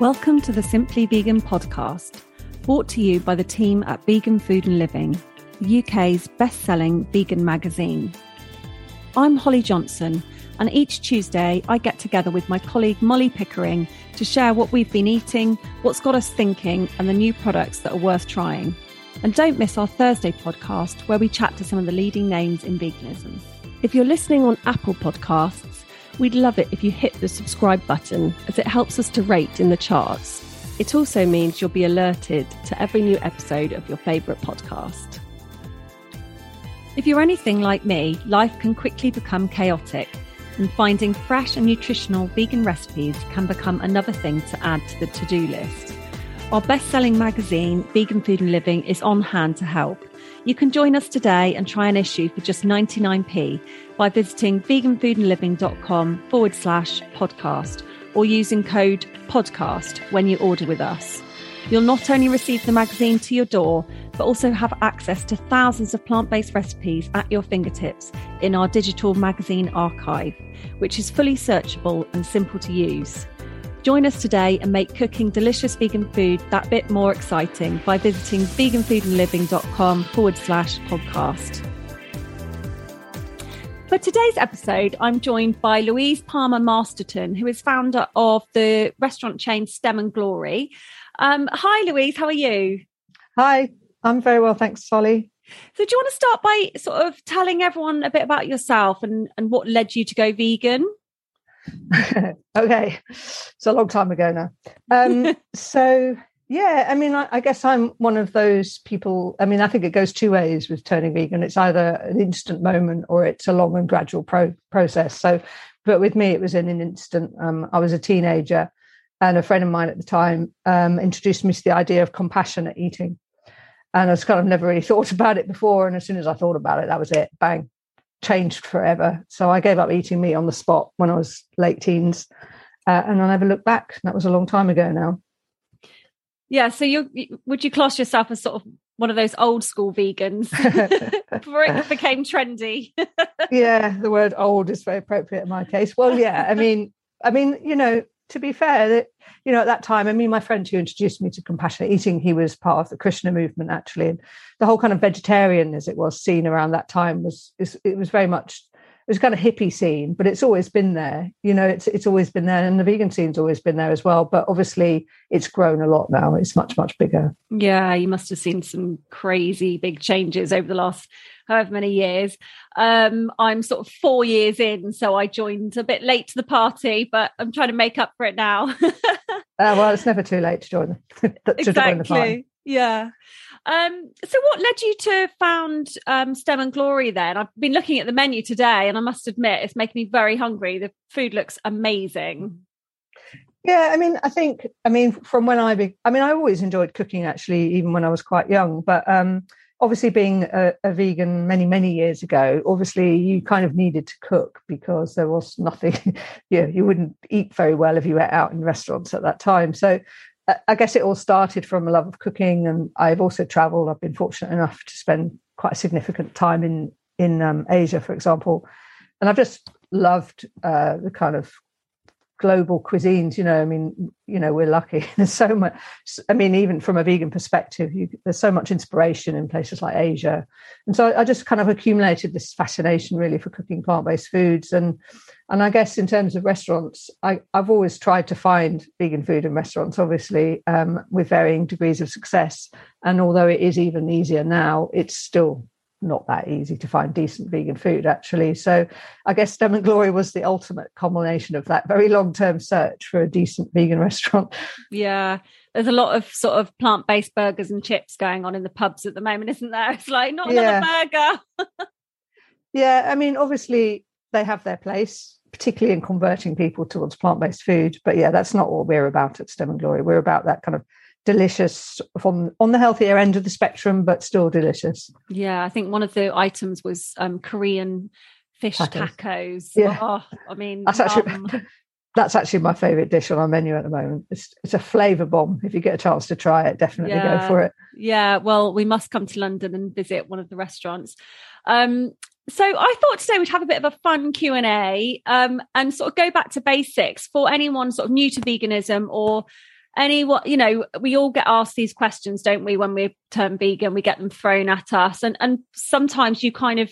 Welcome to the Simply Vegan podcast, brought to you by the team at Vegan Food and Living, the UK's best selling vegan magazine. I'm Holly Johnson, and each Tuesday I get together with my colleague Molly Pickering to share what we've been eating, what's got us thinking, and the new products that are worth trying. And don't miss our Thursday podcast where we chat to some of the leading names in veganism. If you're listening on Apple Podcasts, We'd love it if you hit the subscribe button as it helps us to rate in the charts. It also means you'll be alerted to every new episode of your favourite podcast. If you're anything like me, life can quickly become chaotic, and finding fresh and nutritional vegan recipes can become another thing to add to the to do list. Our best selling magazine, Vegan Food and Living, is on hand to help. You can join us today and try an issue for just 99p by visiting veganfoodandliving.com forward slash podcast or using code podcast when you order with us. You'll not only receive the magazine to your door, but also have access to thousands of plant based recipes at your fingertips in our digital magazine archive, which is fully searchable and simple to use. Join us today and make cooking delicious vegan food that bit more exciting by visiting veganfoodandliving.com forward slash podcast. For today's episode, I'm joined by Louise Palmer Masterton, who is founder of the restaurant chain Stem and Glory. Um, hi, Louise, how are you? Hi, I'm very well, thanks, Solly. So, do you want to start by sort of telling everyone a bit about yourself and, and what led you to go vegan? okay, it's a long time ago now. Um, so, yeah, I mean, I, I, guess I'm one of those people. I mean, I think it goes two ways with turning vegan. It's either an instant moment or it's a long and gradual pro- process. So, but with me, it was in an instant. Um, I was a teenager, and a friend of mine at the time um, introduced me to the idea of compassionate eating. And I was kind of never really thought about it before. And as soon as I thought about it, that was it. Bang, changed forever. So I gave up eating meat on the spot when I was late teens, uh, and I never looked back. That was a long time ago now. Yeah. So you would you class yourself as sort of one of those old school vegans before it became trendy? yeah, the word "old" is very appropriate in my case. Well, yeah. I mean, I mean, you know, to be fair, that you know, at that time, I mean, my friend who introduced me to compassionate eating, he was part of the Krishna movement actually, and the whole kind of vegetarian as it was seen around that time was it was very much it was kind of hippie scene, but it's always been there. You know, it's it's always been there, and the vegan scene's always been there as well. But obviously, it's grown a lot now. It's much much bigger. Yeah, you must have seen some crazy big changes over the last however many years. Um, I'm sort of four years in, so I joined a bit late to the party, but I'm trying to make up for it now. Uh, well, it's never too late to join the, to exactly. join the. Yeah. Um, so what led you to found um, Stem and Glory then? I've been looking at the menu today and I must admit it's making me very hungry. The food looks amazing. Yeah, I mean, I think, I mean, from when I, be, I mean, I always enjoyed cooking actually, even when I was quite young. But um, obviously, being a, a, vegan many, many years ago, obviously you kind of needed to cook because there was nothing, yeah, you wouldn't eat very well if you went out in restaurants at that time. So uh, I guess it all started from a love of cooking, and I've also travelled. I've been fortunate enough to spend quite a significant time in in um, Asia, for example, and I've just loved uh, the kind of global cuisines you know i mean you know we're lucky. There's so much i mean even from a vegan perspective you, there's so much inspiration in places like asia. And so I, I just kind of accumulated this fascination really for cooking plant-based foods. And and i guess in terms of restaurants I, i've always tried to find vegan food in restaurants obviously um, with varying degrees of success. And although it is even easier now it's still not that easy to find decent vegan food actually. So i guess Stem and Glory was the ultimate culmination of that very long term search for a decent vegan restaurant. Yeah there's a lot of sort of plant-based burgers and chips going on in the pubs at the moment isn't there? It's like not yeah. another burger. Yeah i mean obviously they have their place particularly in converting people towards plant-based food but yeah that's not what we're about at Stem and Glory. We're about that kind of delicious from on the healthier end of the spectrum, but still delicious. Yeah, I think one of the items was um, Korean fish tacos. tacos. Yeah, oh, I mean that's actually um, that's actually my favorite dish on our menu at the moment. It's it's a flavor bomb. If you get a chance to try it, definitely yeah, go for it. Yeah, well, we must come to London and visit one of the restaurants. Um, so I thought today we'd have a bit of a fun Q and A um, and sort of go back to basics for anyone sort of new to veganism or any what you know we all get asked these questions don't we when we turn vegan we get them thrown at us and and sometimes you kind of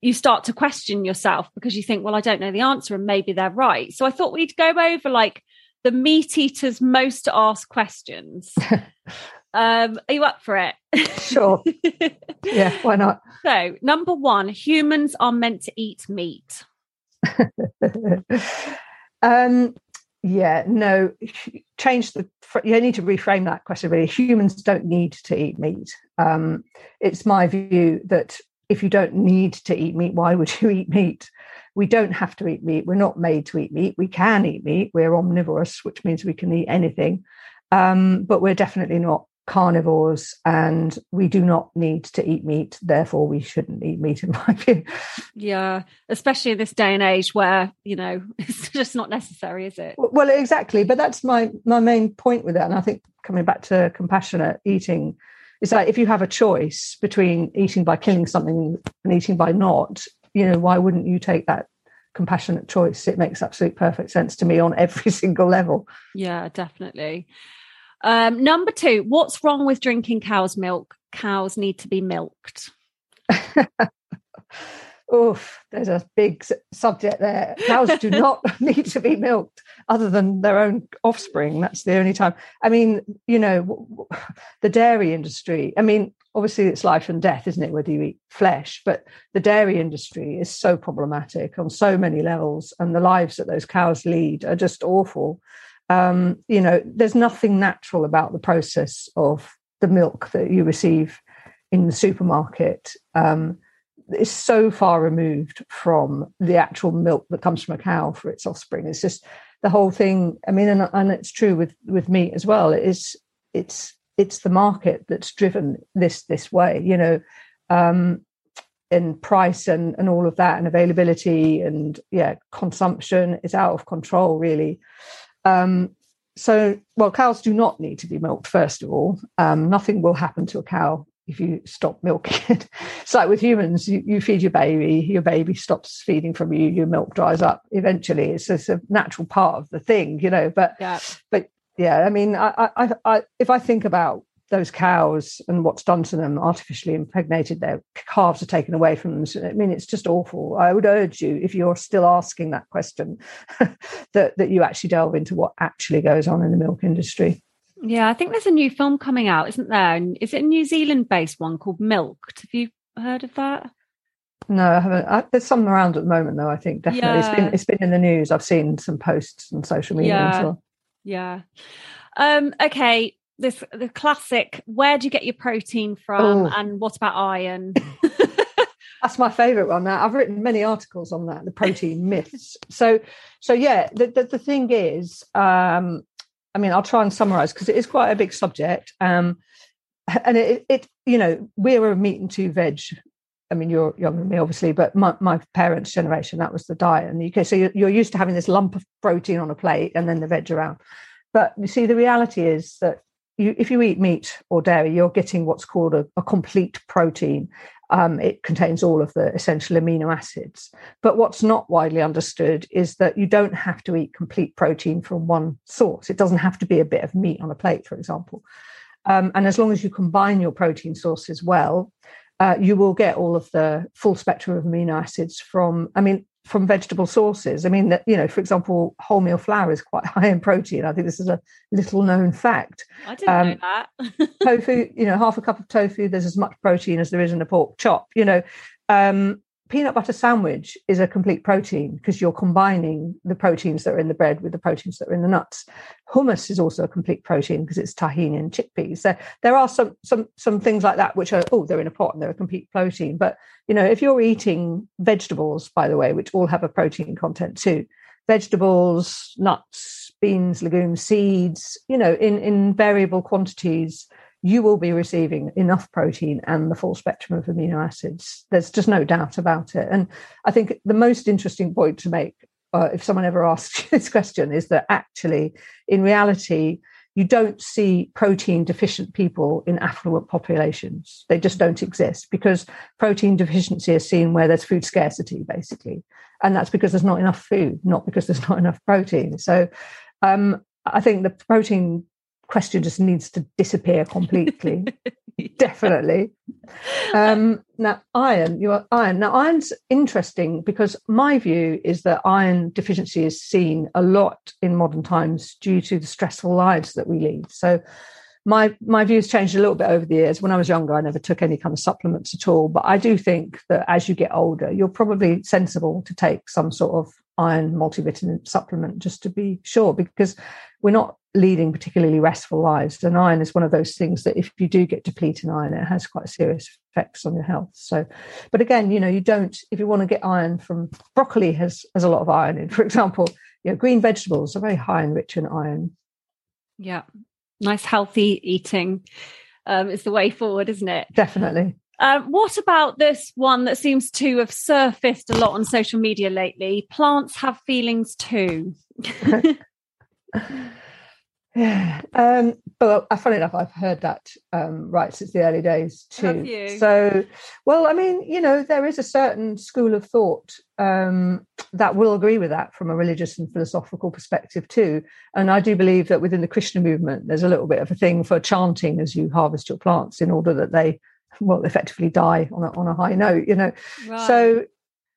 you start to question yourself because you think well i don't know the answer and maybe they're right. So i thought we'd go over like the meat eaters most asked questions. Um are you up for it? Sure. Yeah why not? So number one humans are meant to eat meat. Um yeah, no, change the. You need to reframe that question. Really, humans don't need to eat meat. Um, it's my view that if you don't need to eat meat, why would you eat meat? We don't have to eat meat. We're not made to eat meat. We can eat meat. We're omnivorous, which means we can eat anything. Um, but we're definitely not carnivores and we do not need to eat meat therefore we shouldn't eat meat in my view. Yeah especially in this day and age where you know it's just not necessary is it? Well exactly but that's my my main point with that and i think coming back to compassionate eating is that if you have a choice between eating by killing something and eating by not you know why wouldn't you take that compassionate choice? It makes absolute perfect sense to me on every single level. Yeah definitely um, number two, what's wrong with drinking cow's milk? Cows need to be milked. Oof, there's a big subject there. Cows do not need to be milked other than their own offspring. That's the only time. I mean, you know, the dairy industry, I mean, obviously it's life and death, isn't it, whether you eat flesh? But the dairy industry is so problematic on so many levels, and the lives that those cows lead are just awful um, you know, there's nothing natural about the process of the milk that you receive in the supermarket. Um, it's so far removed from the actual milk that comes from a cow for its offspring. It's just the whole thing. I mean, and, and it's true with with meat as well. It is it's it's the market that's driven this this way. You know, um, in price and and all of that and availability and yeah, consumption is out of control really. Um, so, well, cows do not need to be milked, first of all. Um, nothing will happen to a cow if you stop milking it. it's like with humans, you, you, feed your baby, your baby stops feeding from you, your milk dries up eventually. It's, it's a natural part of the thing, you know. But, yeah. but yeah, I mean, I, I, I, if I think about those cows and what's done to them, artificially impregnated, their calves are taken away from them. So, I mean, it's just awful. I would urge you, if you're still asking that question, that that you actually delve into what actually goes on in the milk industry. Yeah, I think there's a new film coming out, isn't there? Is it a New Zealand-based one called Milked? Have you heard of that? No, I haven't. I, there's some around at the moment, though. I think definitely yeah. it's been it's been in the news. I've seen some posts on social media. Yeah. Yeah. Um, okay, this the classic. Where do you get your protein from, oh. and what about iron? That's my favourite one. Now I've written many articles on that, the protein myths. So, so yeah, the the, the thing is, um, I mean, I'll try and summarise because it is quite a big subject. Um, and it, it, you know, we're a meat and two veg. I mean, you're younger than me, obviously, but my, my parents' generation, that was the diet in the UK. So you're, you're used to having this lump of protein on a plate and then the veg around. But you see, the reality is that you, if you eat meat or dairy, you're getting what's called a, a complete protein. Um, it contains all of the essential amino acids. But what's not widely understood is that you don't have to eat complete protein from one source. It doesn't have to be a bit of meat on a plate, for example. Um, and as long as you combine your protein sources well, uh, you will get all of the full spectrum of amino acids from, I mean, from vegetable sources. I mean, that, you know, for example, wholemeal flour is quite high in protein. I think this is a little known fact. I didn't um, know that. tofu, you know, half a cup of tofu, there's as much protein as there is in a pork chop. You know, um, peanut butter sandwich is a complete protein because you're combining the proteins that are in the bread with the proteins that are in the nuts. Hummus is also a complete protein because it's tahini and chickpeas. So there are some some some things like that which are oh they're in a pot and they're a complete protein. But you know if you're eating vegetables, by the way, which all have a protein content too, vegetables, nuts, beans, legumes, seeds, you know in in variable quantities you will be receiving enough protein and the full spectrum of amino acids. There's just no doubt about it. And I think the most interesting point to make, uh, if someone ever asks you this question, is that actually, in reality, you don't see protein deficient people in affluent populations. They just don't exist because protein deficiency is seen where there's food scarcity, basically. And that's because there's not enough food, not because there's not enough protein. So um, I think the protein question just needs to disappear completely. Definitely. Um, now, iron, you are iron. Now, iron's interesting because my view is that iron deficiency is seen a lot in modern times due to the stressful lives that we lead. So, my my views changed a little bit over the years. When I was younger, I never took any kind of supplements at all. But I do think that as you get older, you're probably sensible to take some sort of iron multivitamin supplement just to be sure, because we're not leading particularly restful lives. And iron is one of those things that if you do get depleted in iron, it has quite serious effects on your health. So, but again, you know, you don't, if you want to get iron from broccoli has, has a lot of iron in, for example, you know, green vegetables are very high and rich in iron. Yeah. Nice, healthy eating um, is the way forward, isn't it? Definitely. Um, what about this one that seems to have surfaced a lot on social media lately? Plants have feelings too. Yeah. Um, but uh, funny enough, I've heard that um, right since the early days too. So, well, I mean, you know, there is a certain school of thought um, that will agree with that from a religious and philosophical perspective too. And I do believe that within the Krishna movement, there's a little bit of a thing for chanting as you harvest your plants in order that they, well, effectively die on a, on a high note, you know. Right. So,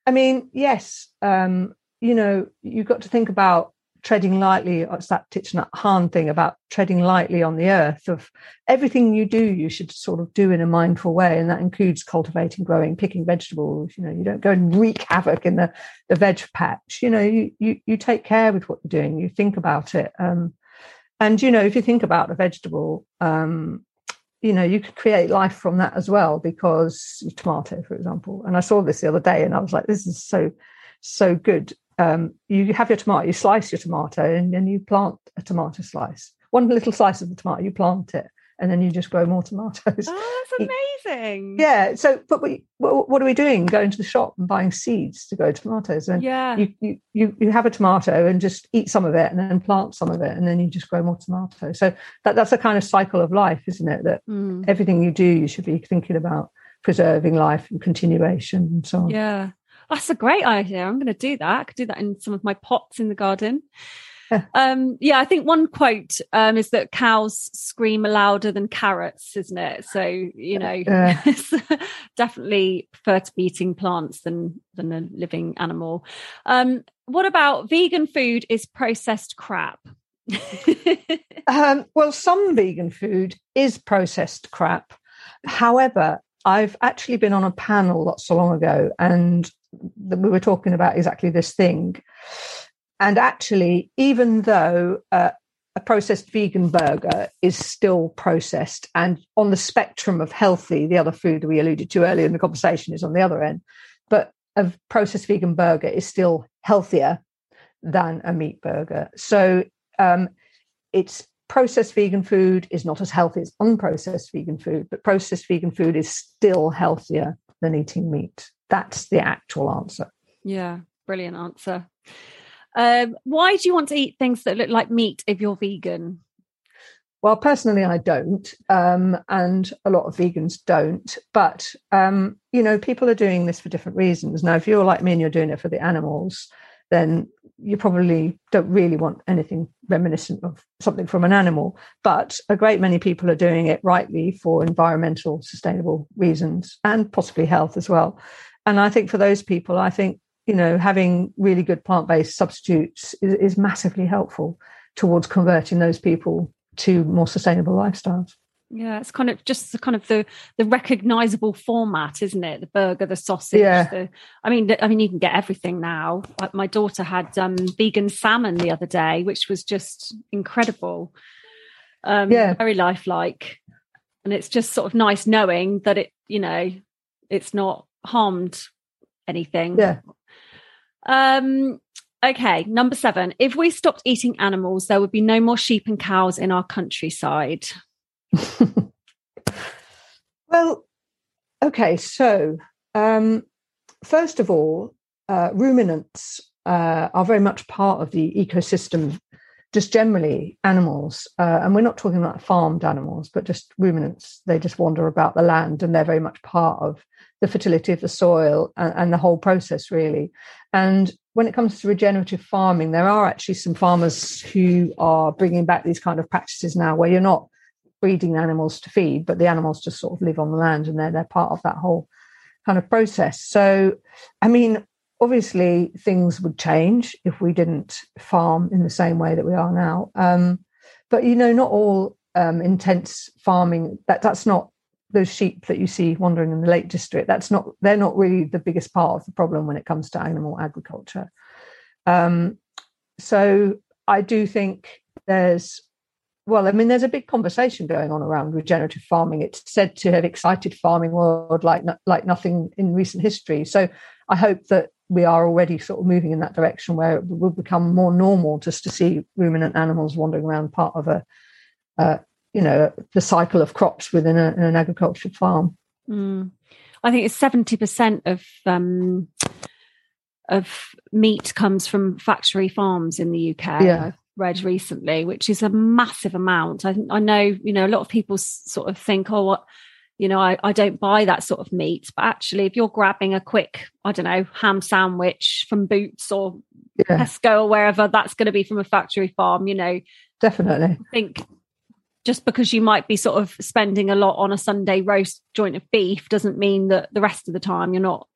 I mean, yes, um, you know, you've got to think about treading lightly it's that Thich Nhat Hanh thing about treading lightly on the earth of everything you do you should sort of do in a mindful way and that includes cultivating growing picking vegetables you know you don't go and wreak havoc in the the veg patch. You know you you, you take care with what you're doing you think about it um, and you know if you think about a vegetable um, you know you could create life from that as well because tomato for example and i saw this the other day and i was like this is so so good um, you have your tomato, you slice your tomato, and then you plant a tomato slice. One little slice of the tomato, you plant it, and then you just grow more tomatoes. Oh, that's amazing! Yeah. So, but we, what are we doing? Going to the shop and buying seeds to grow tomatoes, and yeah, you, you you you have a tomato and just eat some of it, and then plant some of it, and then you just grow more tomatoes. So that that's a kind of cycle of life, isn't it? That mm. everything you do, you should be thinking about preserving life and continuation and so on. Yeah. That's a great idea. I'm going to do that. I could do that in some of my pots in the garden. um, yeah, I think one quote um, is that cows scream louder than carrots, isn't it? So you know, definitely prefer to be eating plants than than a living animal. Um, what about vegan food? Is processed crap? um, well, some vegan food is processed crap. However, I've actually been on a panel not so long ago, and we were talking about exactly this thing. And actually, even though uh, a processed vegan burger is still processed and on the spectrum of healthy the other food we alluded to earlier in the conversation is on the other end but a processed vegan burger is still healthier than a meat burger so um, it's processed vegan food is not as healthy as unprocessed vegan food but processed vegan food is still healthier than eating meat that's the actual answer yeah brilliant answer um, why do you want to eat things that look like meat if you're vegan? Well, personally, I don't, um, and a lot of vegans don't. But um, you know, people are doing this for different reasons. Now, if you're like me and you're doing it for the animals, then you probably don't really want anything reminiscent of something from an animal. But a great many people are doing it rightly for environmental, sustainable reasons, and possibly health as well. And I think for those people, I think you know, having really good plant based substitutes is, is massively helpful towards converting those people to more sustainable lifestyles. Yeah, it's kind of just the kind of the the recognizable format, isn't it? The burger, the sausage. Yeah. The, I mean, I mean, you can get everything now. Like my daughter had um, vegan salmon the other day, which was just incredible. Um, yeah, very lifelike, and it's just sort of nice knowing that it, you know, it's not harmed anything. Yeah. Um, okay, number seven. If we stopped eating animals, there would be no more sheep and cows in our countryside. Well, okay, so um, first of all, uh, ruminants uh, are very much part of the ecosystem, just generally animals. Uh, and we're not talking about farmed animals, but just ruminants. They just wander about the land and they're very much part of the fertility of the soil and, and, the whole process, really. And when it comes to regenerative farming, there are actually some farmers who are bringing back these kind of practices now where you're not breeding animals to feed, but the animals just sort of live on the land and they're, they're part of that whole kind of process. So, I mean, obviously things would change if we didn't farm in the same way that we are now. Um, but, you know, not all um, intense farming, that, that's not those sheep that you see wandering in the Lake District, that's not they're not really the biggest part of the problem when it comes to animal agriculture. Um, so I do think there's well, I mean, there's a big conversation going on around regenerative farming. It's said to have excited farming world like like nothing in recent history. So I hope that we are already sort of moving in that direction where it will become more normal just to see ruminant animals wandering around part of a, uh, you know the cycle of crops within a, an agricultural farm. Mm. I think it's seventy percent of um, of meat comes from factory farms in the UK. Yeah. Read recently, which is a massive amount. I, I know you know a lot of people sort of think, oh, what you know, I, I don't buy that sort of meat. But actually, if you're grabbing a quick, I don't know, ham sandwich from Boots or yeah. Tesco or wherever, that's going to be from a factory farm. You know, definitely. I think just because you might be sort of spending a lot on a Sunday roast joint of beef doesn't mean that the rest of the time you're not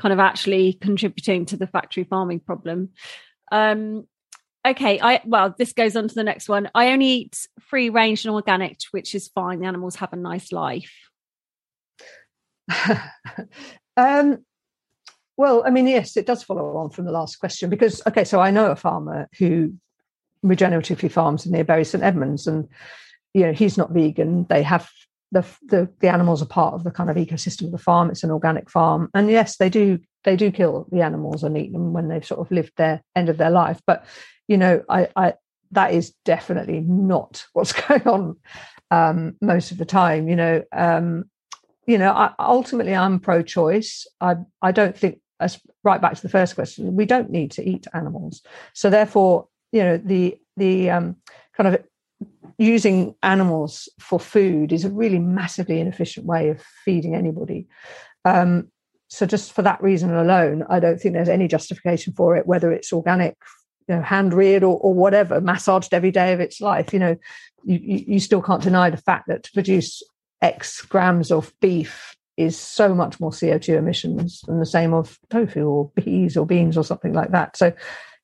kind of actually contributing to the factory farming problem. Um, okay, I well, this goes on to the next one. I only eat free range and organic, which is fine. The animals have a nice life. um, well, I mean, yes, it does follow on from the last question because okay, so I know a farmer who regeneratively farms near Bury St Edmunds, and you know he's not vegan they have the, the the animals are part of the kind of ecosystem of the farm it's an organic farm and yes they do they do kill the animals and eat them when they've sort of lived their end of their life but you know i i that is definitely not what's going on um, most of the time you know um, you know I, ultimately i'm pro-choice i i don't think as right back to the first question we don't need to eat animals so therefore you know the the um, kind of using animals for food is a really massively inefficient way of feeding anybody. Um, so just for that reason alone, I don't think there's any justification for it, whether it's organic, you know, hand reared or, or whatever, massaged every day of its life. You know, you, you still can't deny the fact that to produce X grams of beef is so much more CO2 emissions than the same of tofu or peas or beans or something like that. So,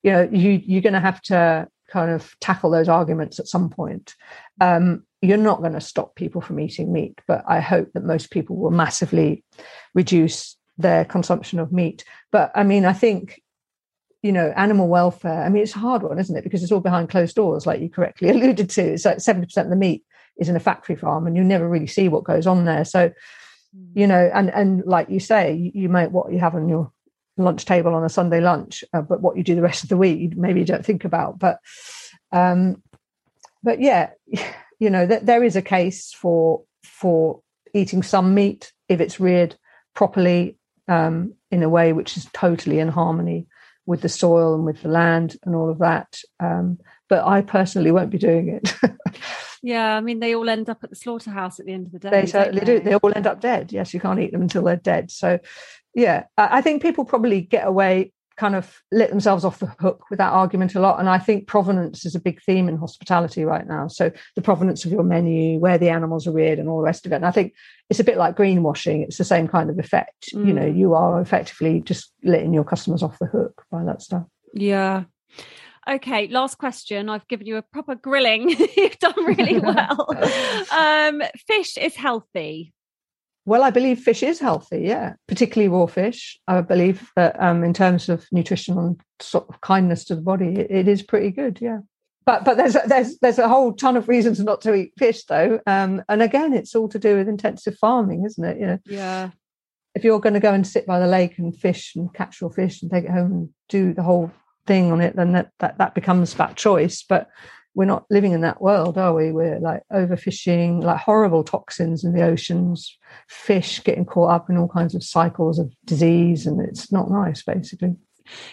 you know, you, you're going to have to kind of tackle those arguments at some point. Um, you're not going to stop people from eating meat, but I hope that most people will massively reduce their consumption of meat. But I mean, I think you know, animal welfare. I mean, it's a hard one, isn't it? Because it's all behind closed doors, like you correctly alluded to. It's like 70% of the meat is in a factory farm and you never really see what goes on there. So, you know, and and like you say, you, you make what you have on your lunch table on a Sunday lunch, uh, but what you do the rest of the week, maybe you don't think about. But, um, but yeah, you know, th- there is a case for for eating some meat if it's reared properly um, in a way which is totally in harmony with the soil and with the land and all of that. Um, but I personally won't be doing it. yeah, I mean, they all end up at the slaughterhouse at the end of the day. They certainly they? do. They all end up dead. Yes, you can't eat them until they're dead. So, yeah, I think people probably get away kind of let themselves off the hook with that argument a lot. And I think provenance is a big theme in hospitality right now. So the provenance of your menu, where the animals are reared, and all the rest of it. And I think it's a bit like greenwashing. It's the same kind of effect. Mm. You know, mm. you are effectively just letting your customers off the hook by that stuff. Yeah. Okay, last question. I've given you a proper grilling. You've done really well. um, fish is healthy. Well, I believe fish is healthy, yeah, particularly raw fish. I believe that um, in terms of nutrition and sort of kindness to the body, it, it is pretty good, yeah. But but there's there's there's a whole ton of reasons not to eat fish, though. Um, and again, it's all to do with intensive farming, isn't it? You know, yeah. If you're going to go and sit by the lake and fish and catch your fish and take it home and do the whole thing on it, then that that, that becomes about choice. But we're not living in that world, are we? We're like overfishing, like horrible toxins in the oceans, fish getting caught up in all kinds of cycles of disease, and it's not nice, basically.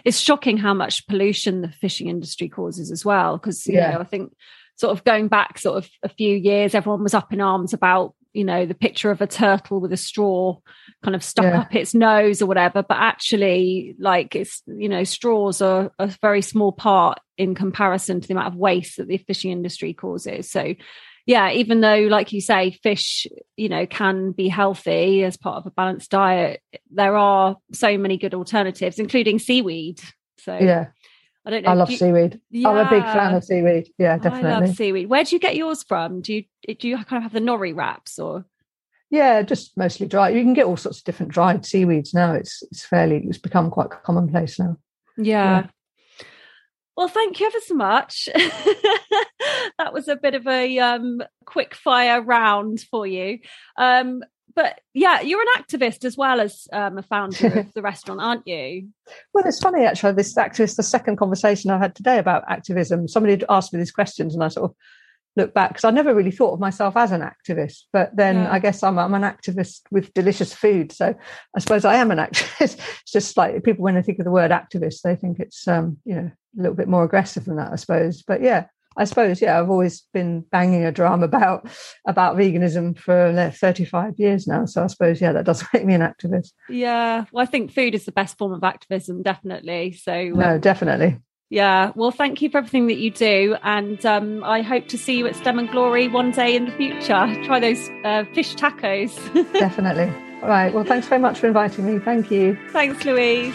It's shocking how much pollution the fishing industry causes as well. Because you yeah. know, I think sort of going back sort of a few years, everyone was up in arms about you know the picture of a turtle with a straw kind of stuck yeah. up its nose or whatever. But actually like it's you know straws are a very small part in comparison to the amount of waste that the fishing industry causes. So yeah even though like you say fish you know can be healthy as part of a balanced diet there are so many good alternatives including seaweed. So yeah I don't know. I love you, seaweed. Yeah. I'm a big fan of seaweed. Yeah, definitely. I love seaweed. Where do you get yours from? Do you do you kind of have the nori wraps or? Yeah, just mostly dry. You can get all sorts of different dried seaweeds now. It's it's fairly it's become quite commonplace now. Yeah. yeah. Well, thank you ever so much. that was a bit of a um, quick fire round for you. Um, but yeah, you're an activist as well as um, a founder of the restaurant, aren't you? Well, it's funny actually. This activist, the second conversation I had today about activism, somebody asked me these questions, and I sort of looked back because I never really thought of myself as an activist. But then yeah. I guess I'm, I'm an activist with delicious food, so I suppose I am an activist. it's just like people when they think of the word activist, they think it's um, you know a little bit more aggressive than that, I suppose. But yeah, I suppose, yeah, I've always been banging a drum about about veganism for 35 years now. So I suppose, yeah, that does make me an activist. Yeah, well, I think food is the best form of activism, definitely. So no, um, definitely. Yeah, well, thank you for everything that you do, and um, I hope to see you at Stem and Glory one day in the future. Try those uh, fish tacos. definitely. All right. Well, thanks very much for inviting me. Thank you. Thanks, Louise.